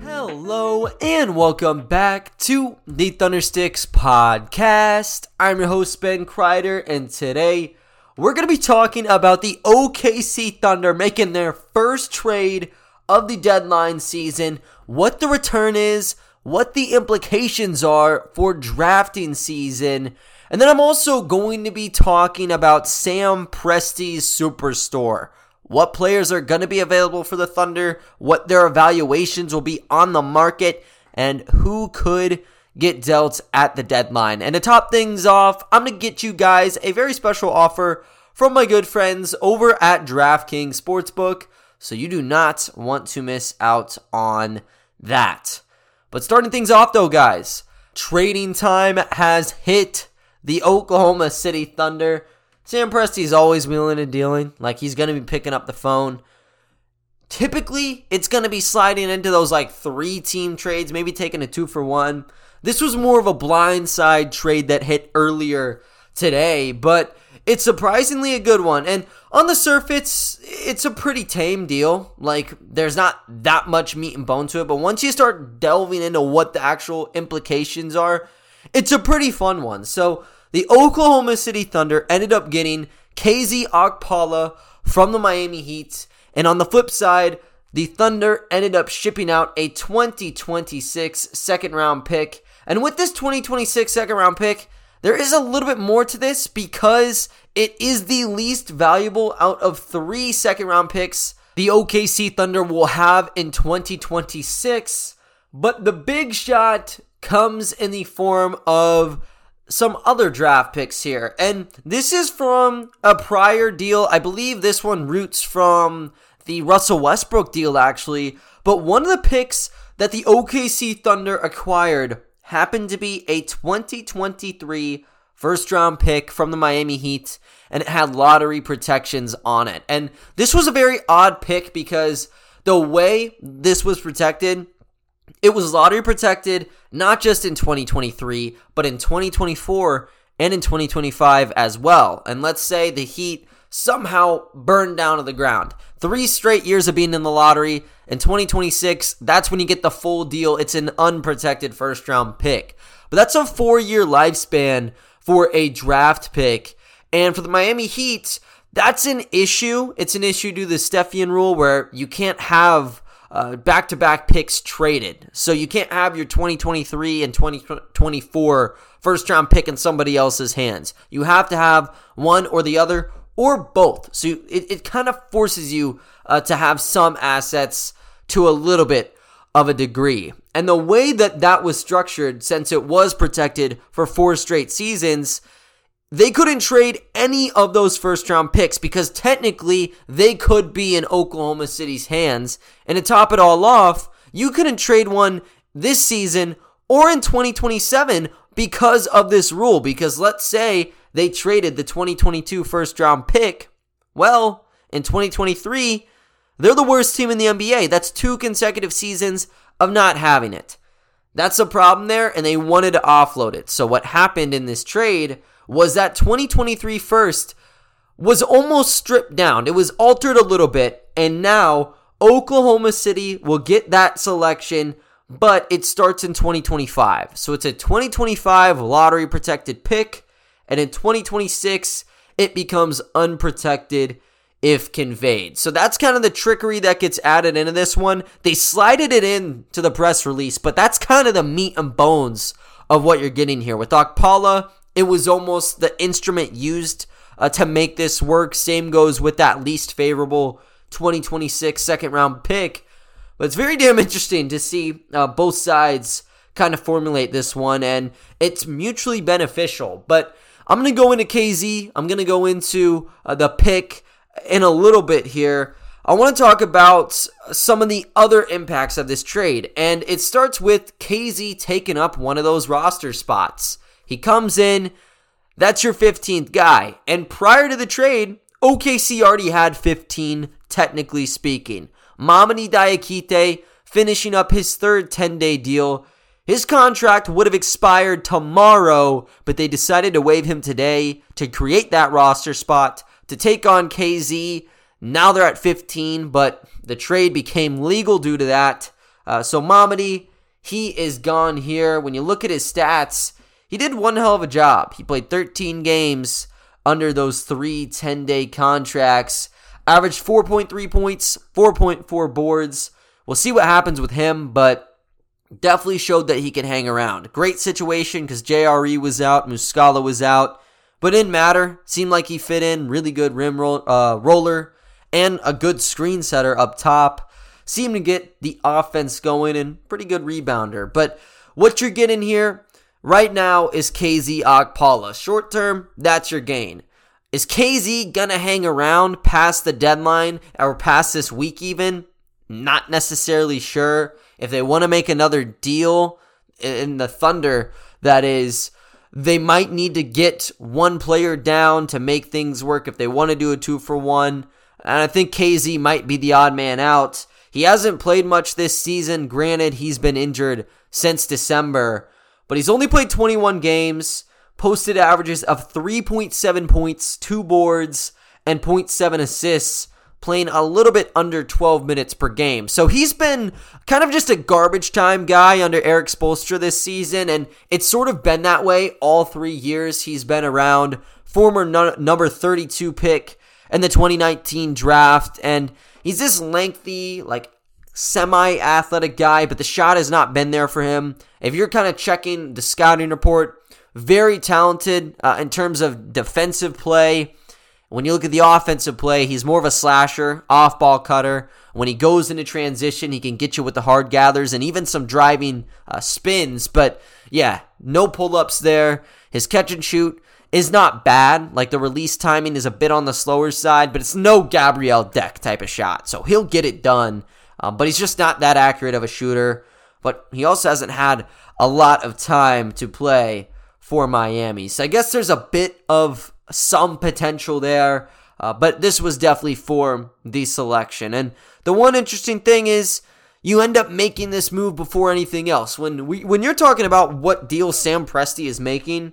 Hello and welcome back to the Thundersticks podcast. I'm your host Ben Kreider, and today we're going to be talking about the OKC Thunder making their first trade of the deadline season, what the return is, what the implications are for drafting season, and then I'm also going to be talking about Sam Presti's Superstore. What players are going to be available for the Thunder, what their evaluations will be on the market, and who could get dealt at the deadline. And to top things off, I'm going to get you guys a very special offer from my good friends over at DraftKings Sportsbook. So you do not want to miss out on that. But starting things off though, guys, trading time has hit the Oklahoma City Thunder. Sam Presti's always wheeling and dealing. Like he's going to be picking up the phone. Typically, it's going to be sliding into those like three team trades, maybe taking a two for one. This was more of a blindside trade that hit earlier today, but it's surprisingly a good one. And on the surface, it's a pretty tame deal. Like, there's not that much meat and bone to it. But once you start delving into what the actual implications are, it's a pretty fun one. So, the Oklahoma City Thunder ended up getting KZ Okpala from the Miami Heat. And on the flip side, the Thunder ended up shipping out a 2026 second round pick. And with this 2026 second round pick, there is a little bit more to this because it is the least valuable out of three second round picks the OKC Thunder will have in 2026. But the big shot comes in the form of some other draft picks here. And this is from a prior deal. I believe this one roots from the Russell Westbrook deal, actually. But one of the picks that the OKC Thunder acquired happened to be a 2023 first round pick from the Miami Heat, and it had lottery protections on it. And this was a very odd pick because the way this was protected, it was lottery protected not just in 2023, but in 2024 and in 2025 as well. And let's say the Heat somehow burned down to the ground. Three straight years of being in the lottery. In 2026, that's when you get the full deal. It's an unprotected first round pick. But that's a four year lifespan for a draft pick. And for the Miami Heat, that's an issue. It's an issue due to the Stepien rule where you can't have back to back picks traded. So you can't have your 2023 and 2024 first round pick in somebody else's hands. You have to have one or the other or both. So it, it kind of forces you uh, to have some assets to a little bit of a degree. And the way that that was structured, since it was protected for four straight seasons, they couldn't trade any of those first round picks because technically they could be in Oklahoma City's hands. And to top it all off, you couldn't trade one this season or in 2027 because of this rule. Because let's say they traded the 2022 first round pick. Well, in 2023, they're the worst team in the NBA. That's two consecutive seasons of not having it. That's a problem there, and they wanted to offload it. So, what happened in this trade was that 2023 first was almost stripped down. It was altered a little bit, and now Oklahoma City will get that selection, but it starts in 2025. So, it's a 2025 lottery protected pick and in 2026 it becomes unprotected if conveyed. So that's kind of the trickery that gets added into this one. They slided it in to the press release, but that's kind of the meat and bones of what you're getting here. With Okpala, it was almost the instrument used uh, to make this work. Same goes with that least favorable 2026 second round pick. But it's very damn interesting to see uh, both sides kind of formulate this one, and it's mutually beneficial. But I'm going to go into KZ. I'm going to go into uh, the pick in a little bit here. I want to talk about some of the other impacts of this trade. And it starts with KZ taking up one of those roster spots. He comes in, that's your 15th guy. And prior to the trade, OKC already had 15, technically speaking. Mamadi Diakite finishing up his third 10 day deal his contract would have expired tomorrow, but they decided to waive him today to create that roster spot to take on KZ. Now they're at 15, but the trade became legal due to that. Uh, so Mamadi, he is gone here. When you look at his stats, he did one hell of a job. He played 13 games under those three 10 day contracts, averaged 4.3 points, 4.4 boards. We'll see what happens with him, but definitely showed that he can hang around. Great situation because JRE was out, Muscala was out, but didn't matter. Seemed like he fit in. Really good rim roll, uh, roller and a good screen setter up top. Seemed to get the offense going and pretty good rebounder. But what you're getting here right now is KZ Okpala. Short term, that's your gain. Is KZ gonna hang around past the deadline or past this week even? Not necessarily sure. If they want to make another deal in the Thunder, that is, they might need to get one player down to make things work if they want to do a two for one. And I think KZ might be the odd man out. He hasn't played much this season. Granted, he's been injured since December, but he's only played 21 games, posted averages of 3.7 points, 2 boards, and 0.7 assists, playing a little bit under 12 minutes per game. So he's been kind of just a garbage time guy under Erik Spoelstra this season, and it's sort of been that way all three years he's been around. Former number 32 pick in the 2019 draft, and he's this lengthy, like semi athletic guy, but the shot has not been there for him. If you're kind of checking the scouting report, very talented uh, in terms of defensive play. When you look at the offensive play, he's more of a slasher, off ball cutter. When he goes into transition, he can get you with the hard gathers and even some driving uh, spins. But yeah, no pull ups there. His catch and shoot is not bad. Like the release timing is a bit on the slower side, but it's no Gabriel Deck type of shot. So he'll get it done. Um, but he's just not that accurate of a shooter. But he also hasn't had a lot of time to play for Miami. So I guess there's a bit of some potential there. Uh, but this was definitely for the selection. And the one interesting thing is you end up making this move before anything else. When we when you're talking about what deal Sam Presti is making,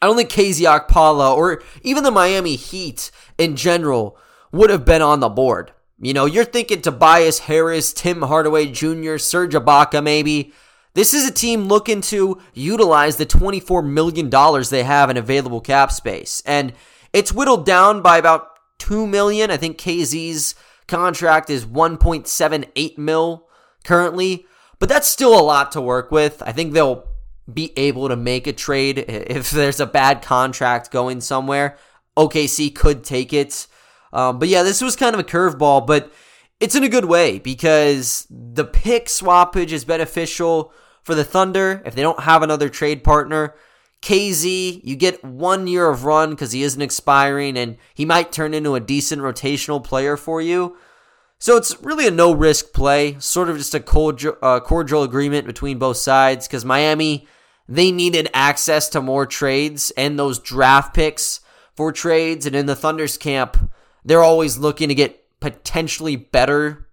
I don't think KZ Okpala or even the Miami Heat in general would have been on the board. You know, you're thinking Tobias Harris, Tim Hardaway Jr., Serge Ibaka, maybe. This is a team looking to utilize the $24 million they have in available cap space. And it's whittled down by about 2 million. I think KZ's contract is 1.78 mil currently, but that's still a lot to work with. I think they'll be able to make a trade if there's a bad contract going somewhere. OKC could take it. Um, but yeah, this was kind of a curveball, but it's in a good way because the pick swappage is beneficial for the Thunder if they don't have another trade partner. KZ, you get one year of run because he isn't expiring and he might turn into a decent rotational player for you. So it's really a no risk play, sort of just a cordial, uh, cordial agreement between both sides because Miami, they needed access to more trades and those draft picks for trades. And in the Thunder's camp, they're always looking to get potentially better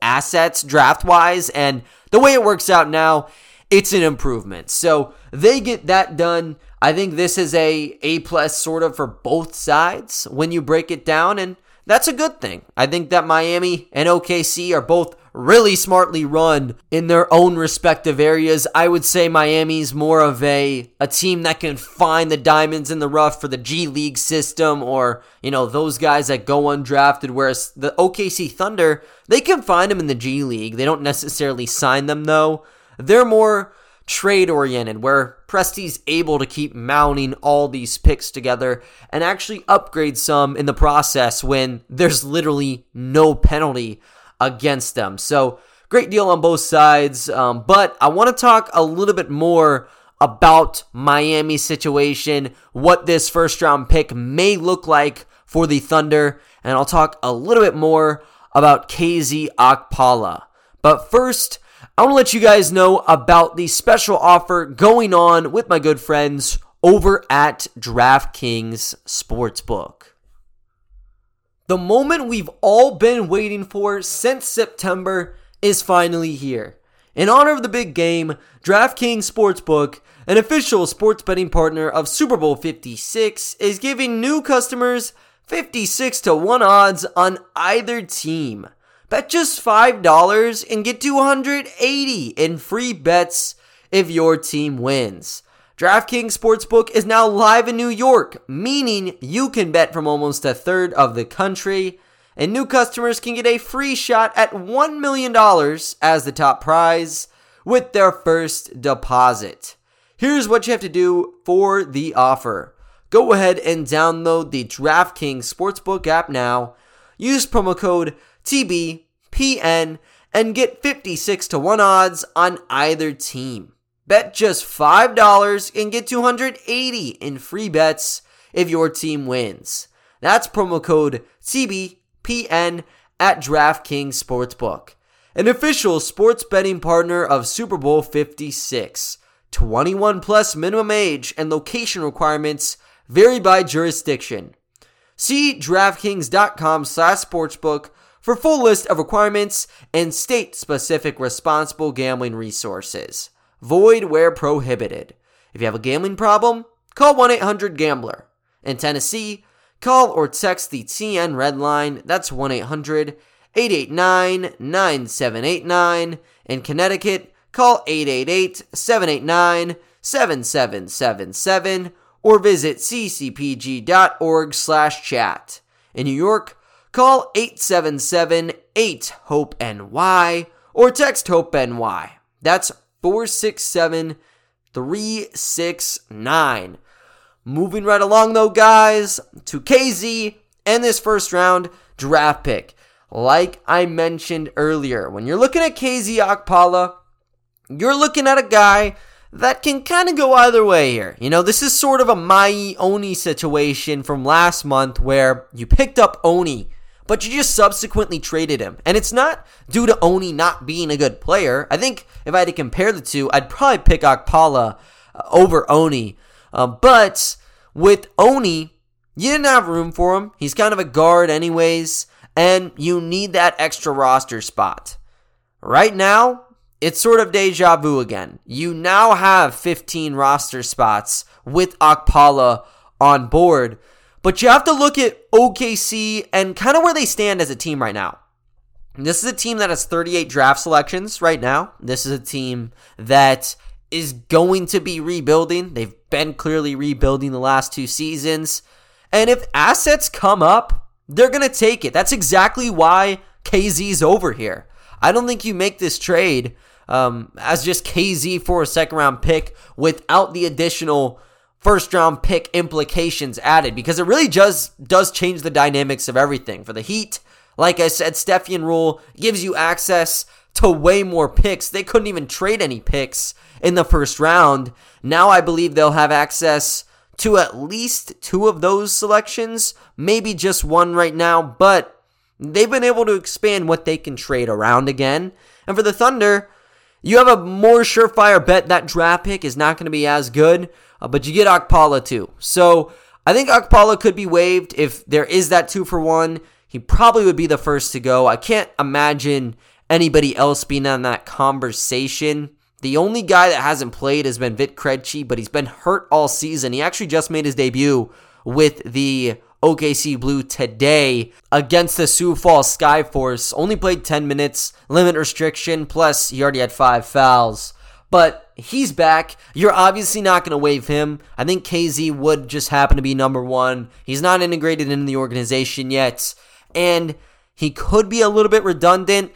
assets draft wise. And the way it works out now, it's an improvement. So they get that done. I think this is a A plus sort of for both sides when you break it down, and that's a good thing. I think that Miami and OKC are both really smartly run in their own respective areas. I would say Miami's more of a a team that can find the diamonds in the rough for the G League system or, you know, those guys that go undrafted whereas the OKC Thunder, they can find them in the G League. They don't necessarily sign them though. They're more trade oriented where Presti's able to keep mounting all these picks together and actually upgrade some in the process when there's literally no penalty against them. So great deal on both sides. Um, but I want to talk a little bit more about Miami's situation, what this first round pick may look like for the Thunder, and I'll talk a little bit more about KZ Okpala. But first, I want to let you guys know about the special offer going on with my good friends over at DraftKings Sportsbook. The moment we've all been waiting for since September is finally here. In honor of the big game, DraftKings Sportsbook, an official sports betting partner of Super Bowl 56, is giving new customers 56 to 1 odds on either team. Bet just $5 and get 280 in free bets if your team wins. DraftKings Sportsbook is now live in New York, meaning you can bet from almost a third of the country, and new customers can get a free shot at $1 million as the top prize with their first deposit. Here's what you have to do for the offer. Go ahead and download the DraftKings Sportsbook app now. Use promo code TBPN and get 56 to 1 odds on either team. Bet just $5 and get 280 in free bets if your team wins. That's promo code TBPN at DraftKings Sportsbook, an official sports betting partner of Super Bowl 56. 21 plus minimum age and location requirements vary by jurisdiction. See DraftKings.com slash sportsbook for full list of requirements and state-specific responsible gambling resources. Void where prohibited. If you have a gambling problem, call 1 800 Gambler. In Tennessee, call or text the TN Red Line. That's 1 800 889 9789. In Connecticut, call 888 789 7777 or visit ccpg.org slash chat. In New York, call 877 8 HOPE NY or text HOPE NY. That's 467 369. Moving right along, though, guys, to KZ and this first round draft pick. Like I mentioned earlier, when you're looking at KZ Okpala, you're looking at a guy that can kind of go either way here. You know, this is sort of a Miye Oni situation from last month where you picked up Oni but you just subsequently traded him. And it's not due to Oni not being a good player. I think if I had to compare the two, I'd probably pick Okpala uh, over Oni. Uh, but with Oni, you didn't have room for him. He's kind of a guard, anyways, and you need that extra roster spot. Right now, it's sort of deja vu again. You now have 15 roster spots with Okpala on board. But you have to look at OKC and kind of where they stand as a team right now. This is a team that has 38 draft selections right now. This is a team that is going to be rebuilding. They've been clearly rebuilding the last two seasons. And if assets come up, they're going to take it. That's exactly why KZ's over here. I don't think you make this trade um, as just KZ for a second round pick without the additional first round pick implications added because it really does does change the dynamics of everything. For the Heat, like I said, Stepien rule gives you access to way more picks. They couldn't even trade any picks in the first round. Now I believe they'll have access to at least two of those selections, maybe just one right now, but they've been able to expand what they can trade around again. And for the Thunder, you have a more surefire bet that draft pick is not going to be as good uh, but you get Okpala too. So I think Okpala could be waived if there is that two for one. He probably would be the first to go. I can't imagine anybody else being on that conversation. The only guy that hasn't played has been Vit Krejci, but he's been hurt all season. He actually just made his debut with the OKC Blue today against the Sioux Falls Skyforce. Only played 10 minutes, limit restriction, plus he already had five fouls but he's back. You're obviously not going to waive him. I think KZ would just happen to be number one. He's not integrated in the organization yet, and he could be a little bit redundant.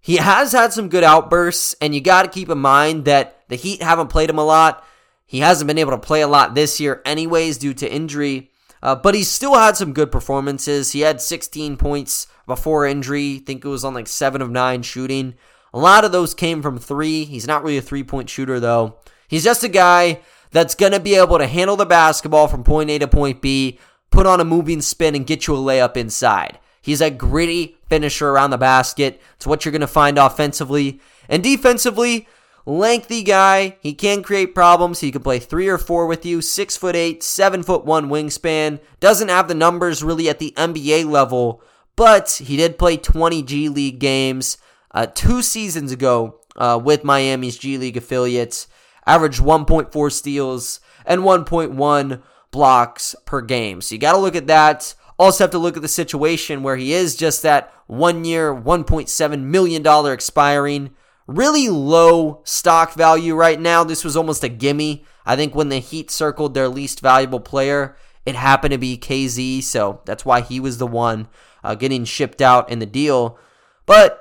He has had some good outbursts, and you got to keep in mind that the Heat haven't played him a lot. He hasn't been able to play a lot this year, anyways, due to injury. Uh, but he still had some good performances. He had 16 points before injury. I think it was on like 7 of 9 shooting. A lot of those came from three. He's not really a three point shooter, though. He's just a guy that's going to be able to handle the basketball from point A to point B, put on a moving spin, and get you a layup inside. He's a gritty finisher around the basket. It's what you're going to find offensively. And defensively, lengthy guy. He can create problems. He can play three or four with you. Six foot eight, seven foot one wingspan. Doesn't have the numbers really at the NBA level, but he did play 20 G League games uh, two seasons ago uh, with Miami's G League affiliates, averaged 1.4 steals and 1.1 blocks per game. So you got to look at that. also have to look at the situation where he is just that one year, $1.7 million expiring. Really low stock value right now. This was almost a gimme. I think when the Heat circled their least valuable player, it happened to be KZ, so that's why he was the one uh, getting shipped out in the deal. But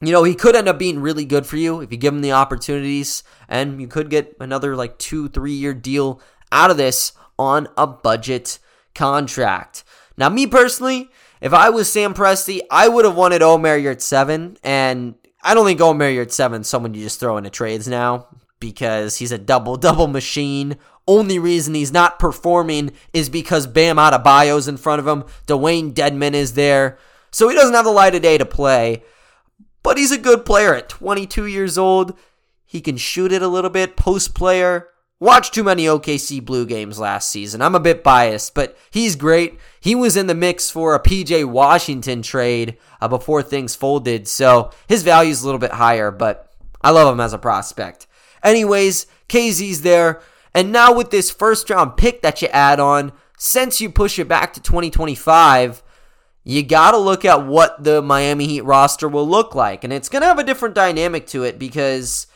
you know, he could end up being really good for you if you give him the opportunities, and you could get another like two, three year deal out of this on a budget contract. Now, me personally, if I was Sam Presti, I would have wanted Omer Yurtseven and I don't think Omer Yurtseven someone you just throw into trades now because he's a double double machine. Only reason he's not performing is because Bam Adebayo's in front of him. Dewayne Dedmon is there. So he doesn't have the light of day to play. But he's a good player at 22 years old. He can shoot it a little bit, post player. Watched too many OKC Blue games last season. I'm a bit biased, but he's great. He was in the mix for a PJ Washington trade uh, before things folded, so his value is a little bit higher, but I love him as a prospect. Anyways, KZ's there. And now with this first round pick that you add on, since you push it back to 2025, you got to look at what the Miami Heat roster will look like. And it's going to have a different dynamic to it because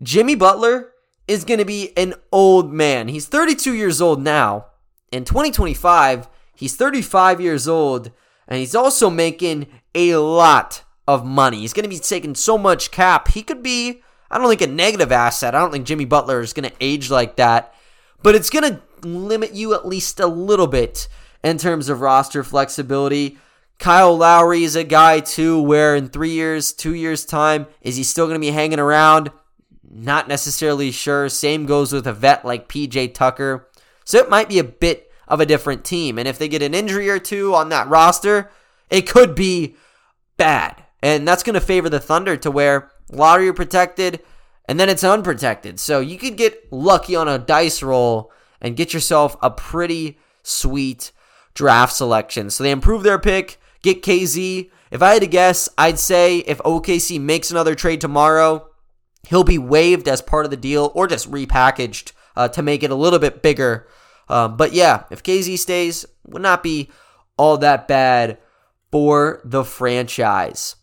Jimmy Butler is going to be an old man. He's 32 years old now. In 2025, he's 35 years old. And he's also making a lot of money. He's going to be taking so much cap. He could be, I don't think, a negative asset. I don't think Jimmy Butler is going to age like that. But it's going to limit you at least a little bit in terms of roster flexibility. Kyle Lowry is a guy too where in three years, two years' time, is he still going to be hanging around? Not necessarily sure. Same goes with a vet like PJ Tucker. So it might be a bit of a different team. And if they get an injury or two on that roster, it could be bad. And that's going to favor the Thunder to where are protected and then it's unprotected. So you could get lucky on a dice roll and get yourself a pretty sweet draft selection. So they improve their pick, get KZ. If I had to guess, I'd say if OKC makes another trade tomorrow, he'll be waived as part of the deal or just repackaged uh, to make it a little bit bigger. Um, but yeah, if KZ stays, would not be all that bad for the franchise.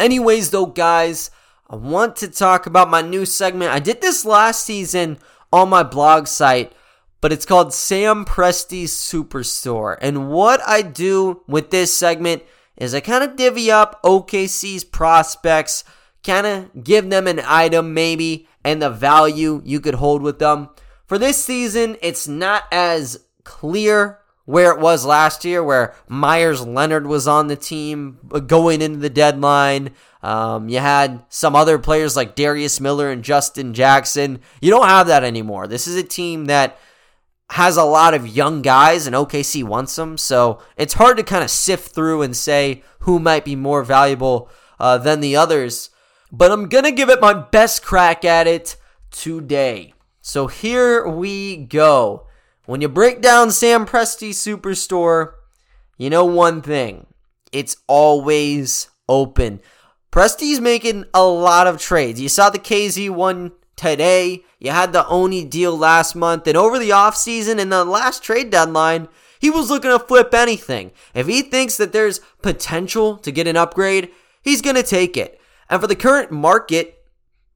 Anyways, though, guys, I want to talk about my new segment. I did this last season on my blog site but it's called Sam Presti's Superstore. And what I do with this segment is I kind of divvy up OKC's prospects, kind of give them an item maybe and the value you could hold with them. For this season, it's not as clear where it was last year, where Meyers Leonard was on the team going into the deadline. Um, you had some other players like Darius Miller and Justin Jackson. You don't have that anymore. This is a team that has a lot of young guys and OKC wants them. So it's hard to kind of sift through and say who might be more valuable uh, than the others. But I'm going to give it my best crack at it today. So here we go. When you break down Sam Presti Superstore, you know one thing it's always open. Presti's making a lot of trades. You saw the KZ one today. You had the Oni deal last month, and over the offseason and the last trade deadline, he was looking to flip anything. If he thinks that there's potential to get an upgrade, he's going to take it. And for the current market,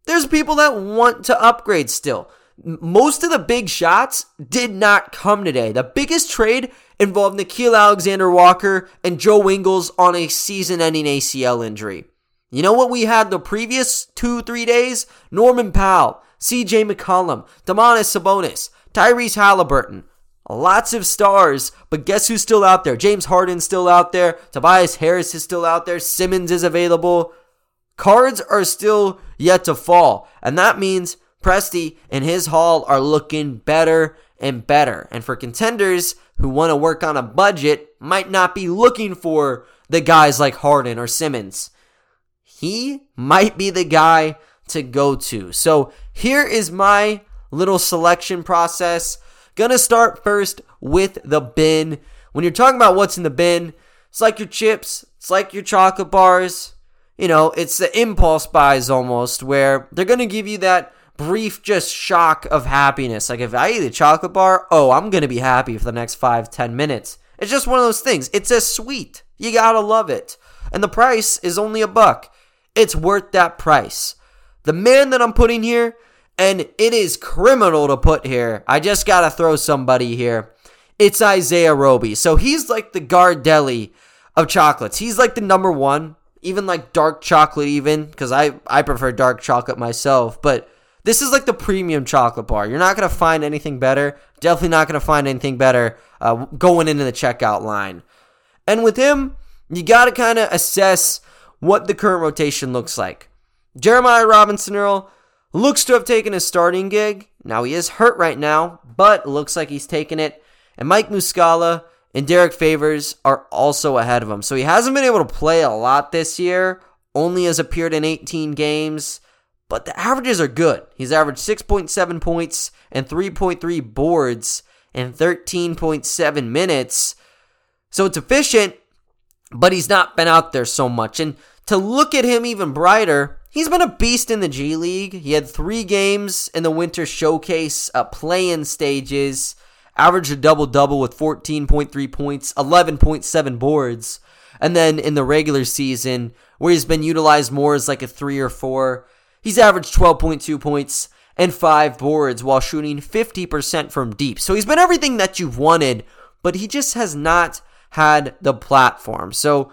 there's people that want to upgrade still. Most of the big shots did not come today. The biggest trade involved Nickeil Alexander Walker and Joe Ingles on a season ending ACL injury. You know what we had the previous two, three days? Norman Powell, CJ McCollum, Domantas Sabonis, Tyrese Halliburton. Lots of stars, but guess who's still out there? James Harden's still out there. Tobias Harris is still out there. Simmons is available. Cards are still yet to fall. And that means Presti and his haul are looking better and better. And for contenders who want to work on a budget, might not be looking for the guys like Harden or Simmons he might be the guy to go to. So here is my little selection process. Gonna start first with the bin. When you're talking about what's in the bin, it's like your chips, it's like your chocolate bars. You know, it's the impulse buys almost where they're gonna give you that brief just shock of happiness. Like if I eat a chocolate bar, oh, I'm gonna be happy for the next five, ten minutes. It's just one of those things. It's a sweet. You gotta love it. And the price is only a buck. It's worth that price. The man that I'm putting here, and it is criminal to put here. I just gotta throw somebody here. It's Isaiah Roby. So he's like the Ghirardelli of chocolates. He's like the number one, even like dark chocolate, even because I I prefer dark chocolate myself. But this is like the premium chocolate bar. You're not gonna find anything better. Definitely not gonna find anything better uh, going into the checkout line. And with him, you gotta kind of assess what the current rotation looks like. Jeremiah Robinson Earl looks to have taken a starting gig. Now he is hurt right now, but looks like he's taken it. And Mike Muscala and Derrick Favors are also ahead of him. So he hasn't been able to play a lot this year, only has appeared in 18 games, but the averages are good. He's averaged 6.7 points and 3.3 boards in 13.7 minutes. So it's efficient, but he's not been out there so much. And to look at him even brighter, he's been a beast in the G League. He had three games in the Winter Showcase uh, play in stages averaged a double double with 14.3 points, 11.7 boards. And then in the regular season, where he's been utilized more as like a three or four, he's averaged 12.2 points and five boards while shooting 50% from deep. So he's been everything that you've wanted, but he just has not had the platform. So,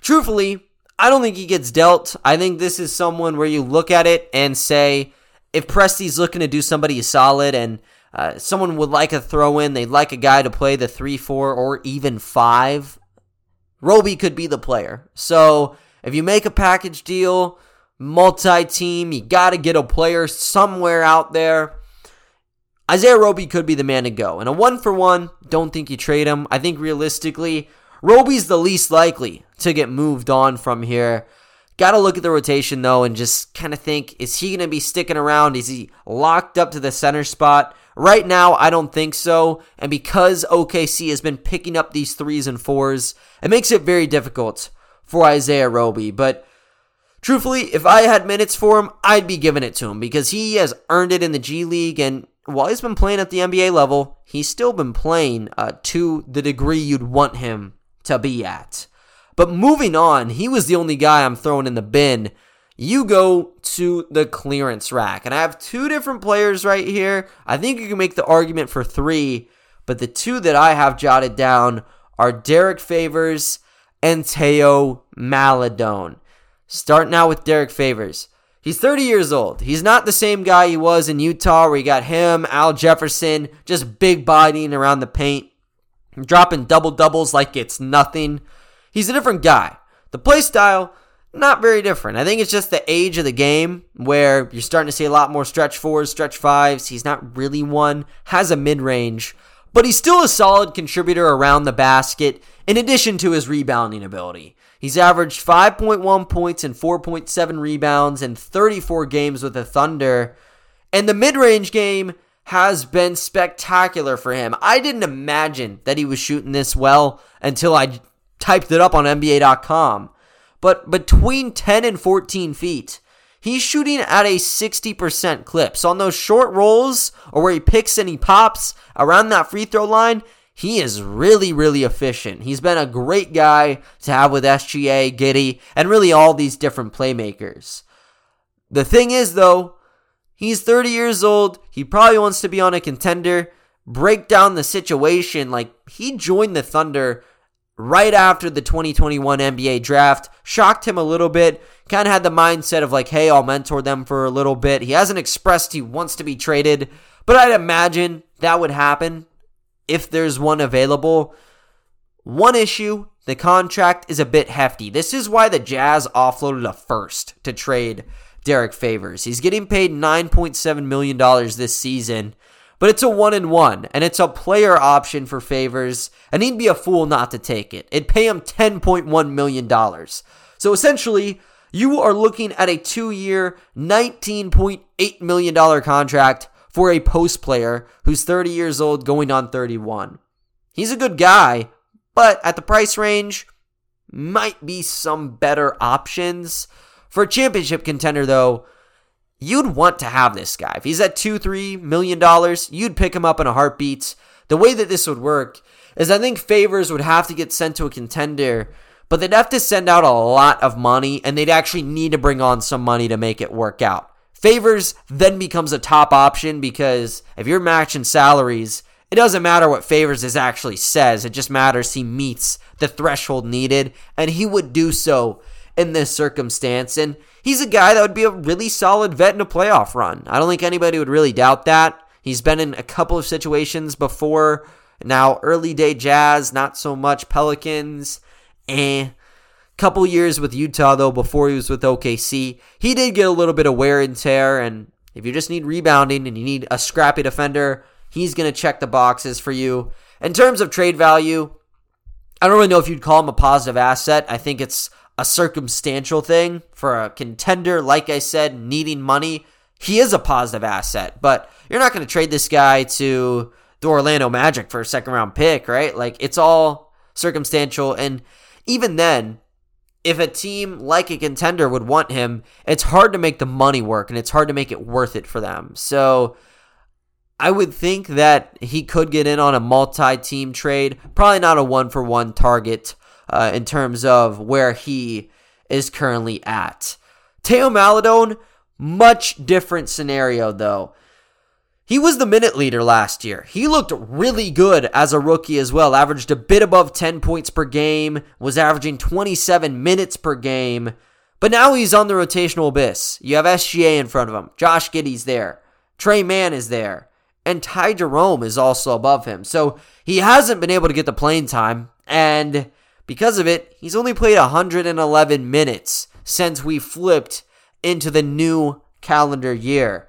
truthfully, I don't think he gets dealt. I think this is someone where you look at it and say, if Presti's looking to do somebody solid and uh, someone would like a throw in, they'd like a guy to play the 3 4 or even 5. Roby could be the player. So if you make a package deal, multi team, you got to get a player somewhere out there. Isaiah Roby could be the man to go. And a one for one, don't think you trade him. I think realistically, Roby's the least likely to get moved on from here. Got to look at the rotation though and just kind of think is he going to be sticking around? Is he locked up to the center spot? Right now, I don't think so. And because OKC has been picking up these threes and fours, it makes it very difficult for Isaiah Roby. But truthfully, if I had minutes for him, I'd be giving it to him because he has earned it in the G League. And while he's been playing at the NBA level, he's still been playing uh, to the degree you'd want him to be at. But moving on, he was the only guy I'm throwing in the bin you go to the clearance rack. And I have two different players right here. I think you can make the argument for three, but the two that I have jotted down are Derrick Favors and Teo Maledon. Start now with Derrick Favors. He's 30 years old. He's not the same guy he was in Utah where you got him, Al Jefferson, just big bodying around the paint, dropping double doubles like it's nothing. He's a different guy. The play style not very different. I think it's just the age of the game where you're starting to see a lot more stretch fours, stretch fives. He's not really one, has a mid range, but he's still a solid contributor around the basket in addition to his rebounding ability. He's averaged 5.1 points and 4.7 rebounds in 34 games with the Thunder. And the mid range game has been spectacular for him. I didn't imagine that he was shooting this well until I typed it up on NBA.com but between 10 and 14 feet, he's shooting at a 60% clip. So on those short rolls or where he picks and he pops around that free throw line, he is really, really efficient. He's been a great guy to have with SGA, Giddey, and really all these different playmakers. The thing is, though, he's 30 years old. He probably wants to be on a contender. Break down the situation. Like, he joined the Thunder right after the 2021 NBA draft. Shocked him a little bit. Kind of had the mindset of like, hey, I'll mentor them for a little bit. He hasn't expressed he wants to be traded, but I'd imagine that would happen if there's one available. One issue the contract is a bit hefty. This is why the Jazz offloaded a first to trade Derrick Favors. He's getting paid $9.7 million this season but it's a one and one, and it's a player option for favors, and he'd be a fool not to take it. It'd pay him $10.1 million. So essentially, you are looking at a two year, $19.8 million contract for a post player who's 30 years old going on 31. He's a good guy, but at the price range, might be some better options. For a championship contender, though, you'd want to have this guy. If he's at two, three million dollars, you'd pick him up in a heartbeat. The way that this would work is I think Favors would have to get sent to a contender, but they'd have to send out a lot of money and they'd actually need to bring on some money to make it work out. Favors then becomes a top option because if you're matching salaries, it doesn't matter what Favors is actually says. It just matters he meets the threshold needed, and he would do so in this circumstance. And he's a guy that would be a really solid vet in a playoff run. I don't think anybody would really doubt that. He's been in a couple of situations before. Now, early day Jazz, not so much Pelicans. Eh. Couple years with Utah, though, before he was with OKC. He did get a little bit of wear and tear. And if you just need rebounding and you need a scrappy defender, he's going to check the boxes for you. In terms of trade value, I don't really know if you'd call him a positive asset. I think it's a circumstantial thing for a contender, like I said, needing money. He is a positive asset, but you're not going to trade this guy to the Orlando Magic for a second round pick, right? Like it's all circumstantial. And even then, if a team like a contender would want him, it's hard to make the money work and it's hard to make it worth it for them. So I would think that he could get in on a multi team trade. Probably not a one for one target uh, in terms of where he is currently at. Teo Maledon, much different scenario though. He was the minute leader last year. He looked really good as a rookie as well. Averaged a bit above 10 points per game, was averaging 27 minutes per game. But now he's on the rotational abyss. You have SGA in front of him. Josh Giddey's there. Tre Mann is there. And Ty Jerome is also above him. So he hasn't been able to get the playing time. And because of it, he's only played 111 minutes since we flipped into the new calendar year.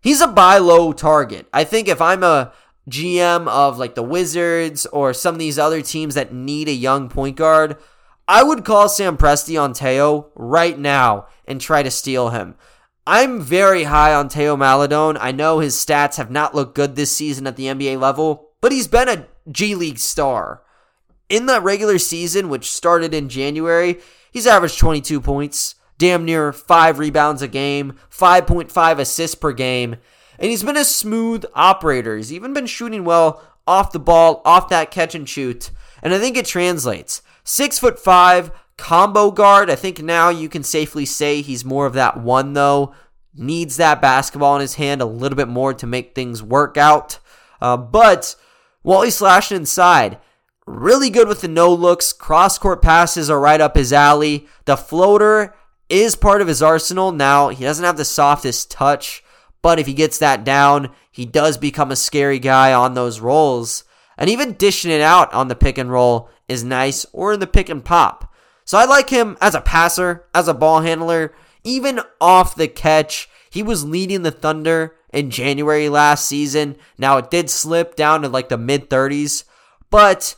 He's a buy low target. I think if I'm a GM of like the Wizards or some of these other teams that need a young point guard, I would call Sam Presti on Teo right now and try to steal him. I'm very high on Teo Maledon. I know his stats have not looked good this season at the NBA level, but he's been a G League star. In the regular season, which started in January, he's averaged 22 points, damn near five rebounds a game, 5.5 assists per game. And he's been a smooth operator. He's even been shooting well off the ball, off that catch and shoot. And I think it translates. Six foot five, combo guard. I think now you can safely say he's more of that one, though. Needs that basketball in his hand a little bit more to make things work out. Uh, but while he's slashing inside, really good with the no looks. Cross court passes are right up his alley. The floater is part of his arsenal. Now, he doesn't have the softest touch, but if he gets that down, he does become a scary guy on those rolls. And even dishing it out on the pick and roll is nice, or in the pick and pop. So I like him as a passer, as a ball handler, even off the catch. He was leading the Thunder in January last season. Now it did slip down to like the mid 30s, but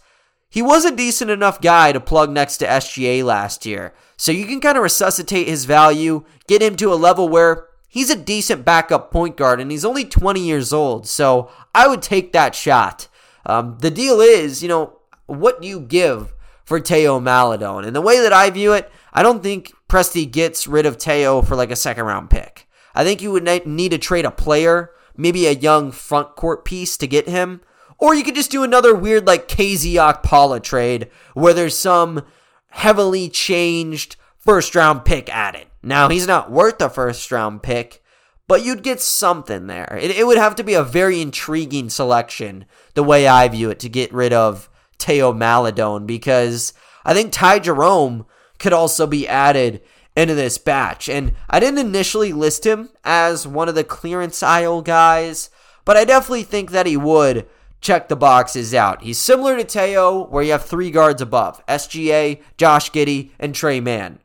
he was a decent enough guy to plug next to SGA last year. So you can kind of resuscitate his value, get him to a level where he's a decent backup point guard, and he's only 20 years old. So I would take that shot. Um, the deal is, you know, what do you give for Teo Maledon? And the way that I view it, I don't think Presti gets rid of Teo for like a second round pick. I think you would need to trade a player, maybe a young front court piece to get him. Or you could just do another weird like KZ Okpala trade where there's some heavily changed first round pick added. Now, he's not worth a first round pick, but you'd get something there. It, it would have to be a very intriguing selection, the way I view it, to get rid of Teo Maledon because I think Ty Jerome could also be added into this batch. And I didn't initially list him as one of the clearance aisle guys, but I definitely think that he would check the boxes out. He's similar to Teo, where you have three guards above SGA, Josh Giddey, and Tre Mann.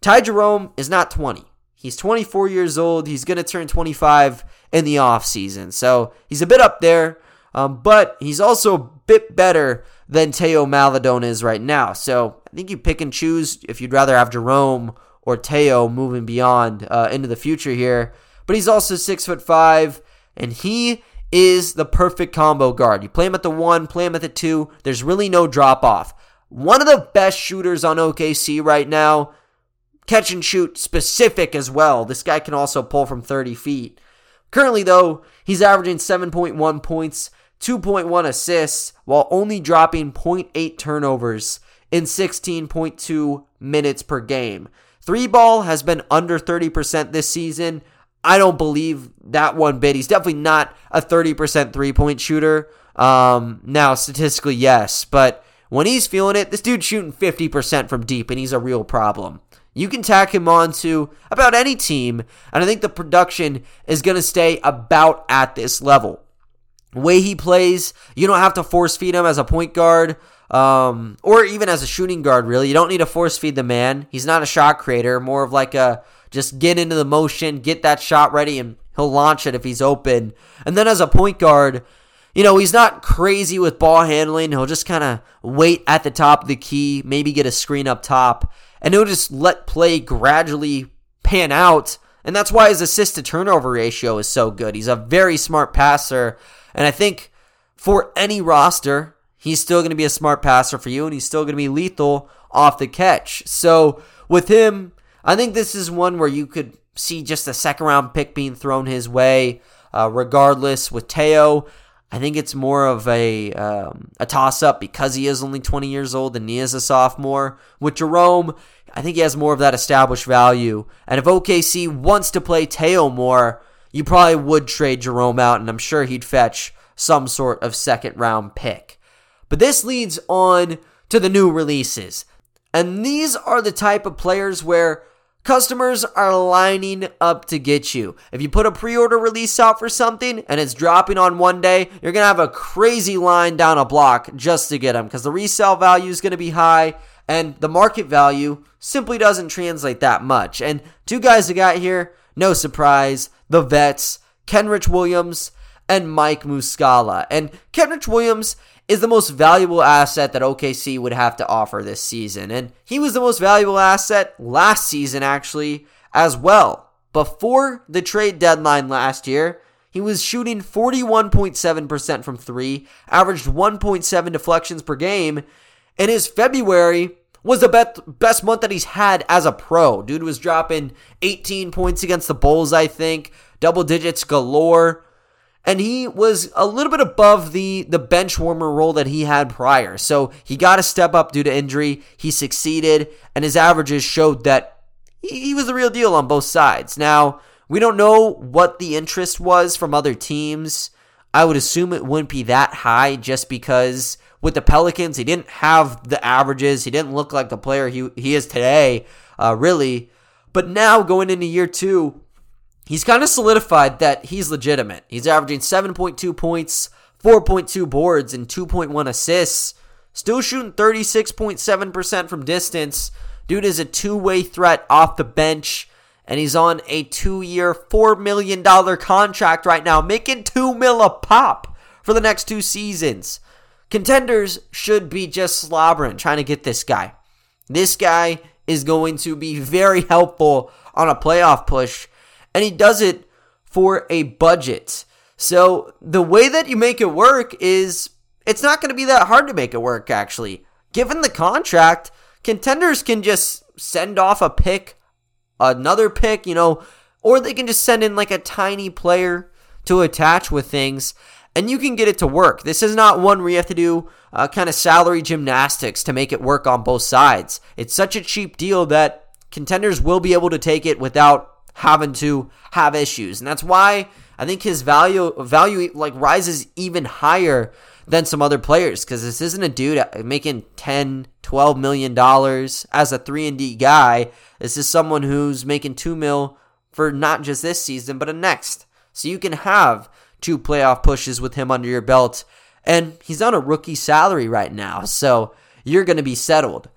Ty Jerome is not 20. He's 24 years old. He's going to turn 25 in the offseason. So he's a bit up there, um, but he's also a bit better than Teo Maledon is right now. So I think you pick and choose if you'd rather have Jerome or Teo moving beyond uh, into the future here. But he's also six foot five, and he is the perfect combo guard. You play him at the one, play him at the two. There's really no drop off. One of the best shooters on OKC right now. Catch and shoot specific as well. This guy can also pull from 30 feet. Currently, though, he's averaging 7.1 points, 2.1 assists, while only dropping 0.8 turnovers in 16.2 minutes per game. Three ball has been under 30% this season. I don't believe that one bit. He's definitely not a 30% three point shooter. Um, now, statistically, yes, but when he's feeling it, this dude's shooting 50% from deep, and he's a real problem. You can tack him on to about any team, and I think the production is going to stay about at this level. The way he plays, you don't have to force feed him as a point guard um, or even as a shooting guard, really. You don't need to force feed the man. He's not a shot creator, more of like a just get into the motion, get that shot ready, and he'll launch it if he's open. And then as a point guard, you know, he's not crazy with ball handling. He'll just kind of wait at the top of the key, maybe get a screen up top, and he'll just let play gradually pan out. And that's why his assist to turnover ratio is so good. He's a very smart passer. And I think for any roster, he's still going to be a smart passer for you, and he's still going to be lethal off the catch. So with him, I think this is one where you could see just a second round pick being thrown his way. Uh, regardless, with Teo, I think it's more of a um, a toss up because he is only 20 years old and he is a sophomore. With Jerome, I think he has more of that established value. And if OKC wants to play Teo more, you probably would trade Jerome out, and I'm sure he'd fetch some sort of second round pick. But this leads on to the new releases. And these are the type of players where customers are lining up to get you. If you put a pre order release out for something and it's dropping on one day, you're going to have a crazy line down a block just to get them because the resale value is going to be high and the market value simply doesn't translate that much. And two guys I got here, no surprise, the vets, Kenrich Williams and Mike Muscala. And Kenrich Williams is the most valuable asset that OKC would have to offer this season. And he was the most valuable asset last season, actually, as well. Before the trade deadline last year, he was shooting 41.7% from three, averaged 1.7 deflections per game, and his February was the best, best month that he's had as a pro. Dude was dropping 18 points against the Bulls, I think, double digits galore and he was a little bit above the the bench warmer role that he had prior. So he got a step up due to injury. He succeeded, and his averages showed that he, he was the real deal on both sides. Now we don't know what the interest was from other teams. I would assume it wouldn't be that high just because with the Pelicans, he didn't have the averages. He didn't look like the player he, he is today, uh, really. But now going into year two, he's kind of solidified that he's legitimate. He's averaging 7.2 points, 4.2 boards, and 2.1 assists. Still shooting 36.7% from distance. Dude is a two way threat off the bench, and he's on a two year, $4 million contract right now, making 2 mil a pop for the next two seasons. Contenders should be just slobbering trying to get this guy. This guy is going to be very helpful on a playoff push and he does it for a budget. So the way that you make it work is it's not going to be that hard to make it work, actually. Given the contract, contenders can just send off a pick, another pick, you know, or they can just send in like a tiny player to attach with things and you can get it to work. This is not one where you have to do uh, kind of salary gymnastics to make it work on both sides. It's such a cheap deal that contenders will be able to take it without having to have issues. And that's why I think his value value like rises even higher than some other players because this isn't a dude making 10 12 million dollars as a 3 and D guy. This is someone who's making 2 mil for not just this season but a next. So you can have two playoff pushes with him under your belt and he's on a rookie salary right now. So you're going to be settled.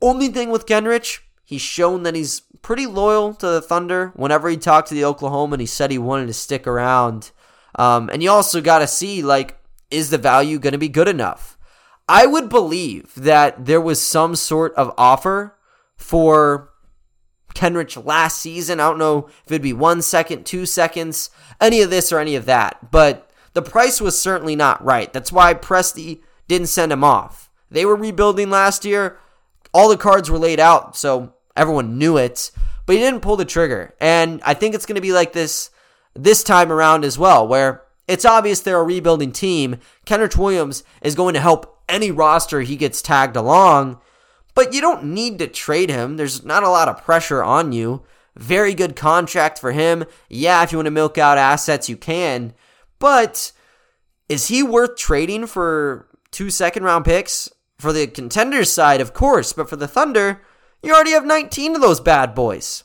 Only thing with Kenrich, he's shown that he's pretty loyal to the Thunder. Whenever he talked to the Oklahoma, and he said he wanted to stick around. Um, and you also got to see, like, is the value going to be good enough? I would believe that there was some sort of offer for Kenrich last season. I don't know if it'd be one second, two seconds, any of this or any of that. But the price was certainly not right. That's why Presti didn't send him off. They were rebuilding last year. All the cards were laid out. So Everyone knew it, but he didn't pull the trigger. And I think it's going to be like this this time around as well, where it's obvious they're a rebuilding team. Kenrich Williams is going to help any roster he gets tagged along, but you don't need to trade him. There's not a lot of pressure on you. Very good contract for him. Yeah, if you want to milk out assets, you can. But is he worth trading for two second round picks? For the contenders side, of course, but for the Thunder, you already have 19 of those bad boys.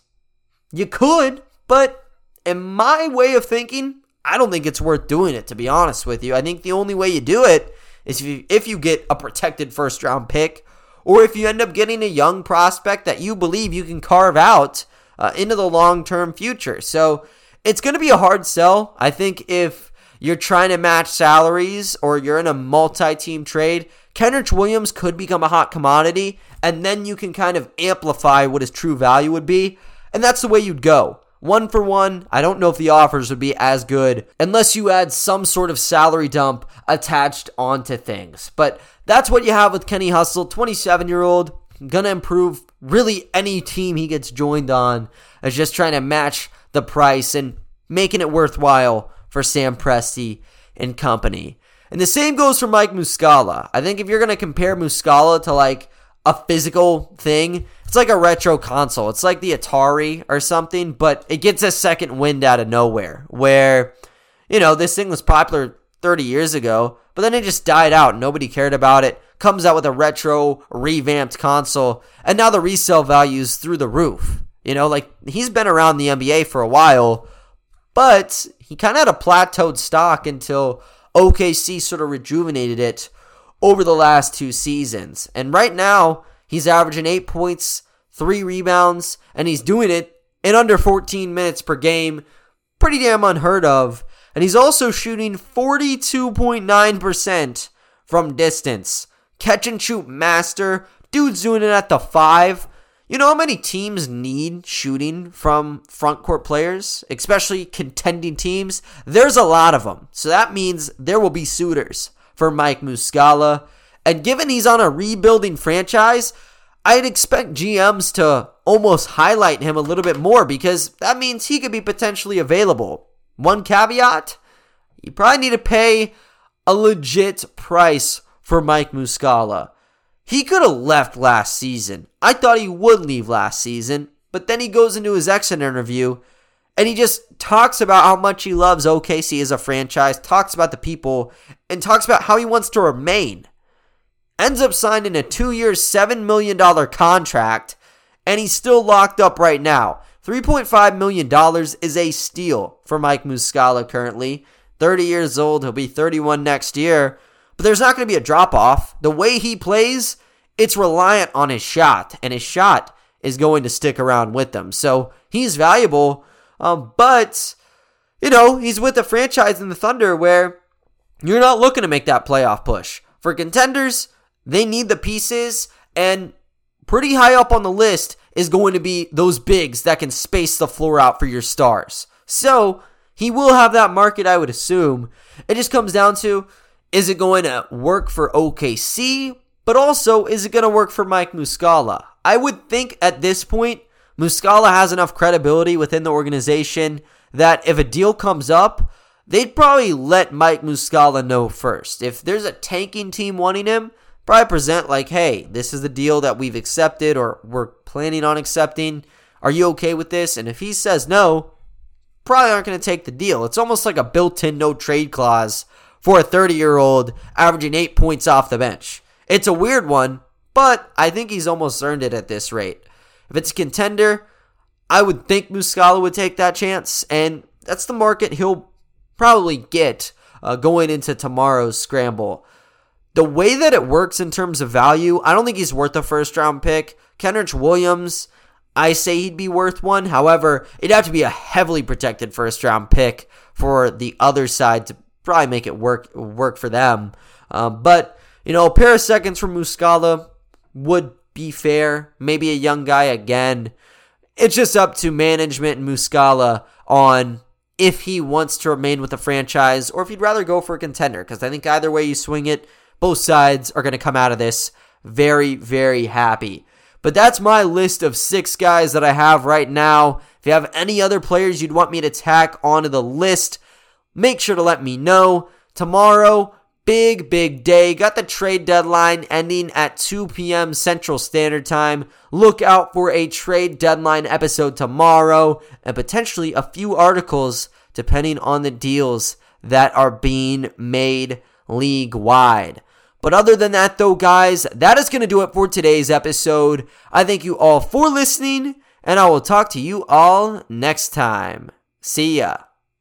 You could, but in my way of thinking, I don't think it's worth doing it, to be honest with you. I think the only way you do it is if you, if you get a protected first round pick, or if you end up getting a young prospect that you believe you can carve out uh, into the long term future. So it's going to be a hard sell. I think if you're trying to match salaries or you're in a multi team trade, Kenrich Williams could become a hot commodity, and then you can kind of amplify what his true value would be. And that's the way you'd go. One for one, I don't know if the offers would be as good unless you add some sort of salary dump attached onto things. But that's what you have with Kenny Hustle, 27 year old, gonna improve really any team he gets joined on, is just trying to match the price and making it worthwhile for Sam Presti and company. And the same goes for Mike Muscala. I think if you're going to compare Muscala to like a physical thing, it's like a retro console. It's like the Atari or something, but it gets a second wind out of nowhere. Where, you know, this thing was popular 30 years ago, but then it just died out. Nobody cared about it. Comes out with a retro, revamped console, and now the resale value is through the roof. You know, like he's been around the NBA for a while, but he kind of had a plateaued stock until OKC sort of rejuvenated it over the last two seasons. And right now, he's averaging eight points, three rebounds, and he's doing it in under 14 minutes per game. Pretty damn unheard of. And he's also shooting 42.9% from distance. Catch and shoot master. Dude's doing it at the five. You know how many teams need shooting from front court players, especially contending teams? There's a lot of them. So that means there will be suitors for Mike Muscala. And given he's on a rebuilding franchise, I'd expect GMs to almost highlight him a little bit more because that means he could be potentially available. One caveat you probably need to pay a legit price for Mike Muscala. He could have left last season. I thought he would leave last season, but then he goes into his exit interview and he just talks about how much he loves OKC as a franchise, talks about the people, and talks about how he wants to remain. Ends up signing a two year, $7 million contract, and he's still locked up right now. $3.5 million is a steal for Mike Muscala currently. 30 years old, he'll be 31 next year. But there's not going to be a drop off. The way he plays, it's reliant on his shot, and his shot is going to stick around with them. So he's valuable, um, but you know he's with a franchise in the Thunder where you're not looking to make that playoff push. For contenders, they need the pieces, and pretty high up on the list is going to be those bigs that can space the floor out for your stars. So he will have that market, I would assume. It just comes down to is it going to work for OKC? But also, is it going to work for Mike Muscala? I would think at this point, Muscala has enough credibility within the organization that if a deal comes up, they'd probably let Mike Muscala know first. If there's a tanking team wanting him, probably present like, hey, this is the deal that we've accepted or we're planning on accepting. Are you okay with this? And if he says no, probably aren't going to take the deal. It's almost like a built in no trade clause for a 30 year old averaging eight points off the bench. It's a weird one, but I think he's almost earned it at this rate. If it's a contender, I would think Muscala would take that chance, and that's the market he'll probably get uh, going into tomorrow's scramble. The way that it works in terms of value, I don't think he's worth a first round pick. Kenrich Williams, I say he'd be worth one. However, it'd have to be a heavily protected first round pick for the other side to probably make it work work for them. Um, but you know, a pair of seconds from Muscala would be fair. Maybe a young guy again. It's just up to management and Muscala on if he wants to remain with the franchise or if he'd rather go for a contender. Because I think either way you swing it, both sides are going to come out of this very, very happy. But that's my list of six guys that I have right now. If you have any other players you'd want me to tack onto the list, make sure to let me know. Tomorrow, big, big day. Got the trade deadline ending at 2 p.m. Central Standard Time. Look out for a trade deadline episode tomorrow and potentially a few articles depending on the deals that are being made league wide. But other than that, though, guys, that is going to do it for today's episode. I thank you all for listening, and I will talk to you all next time. See ya.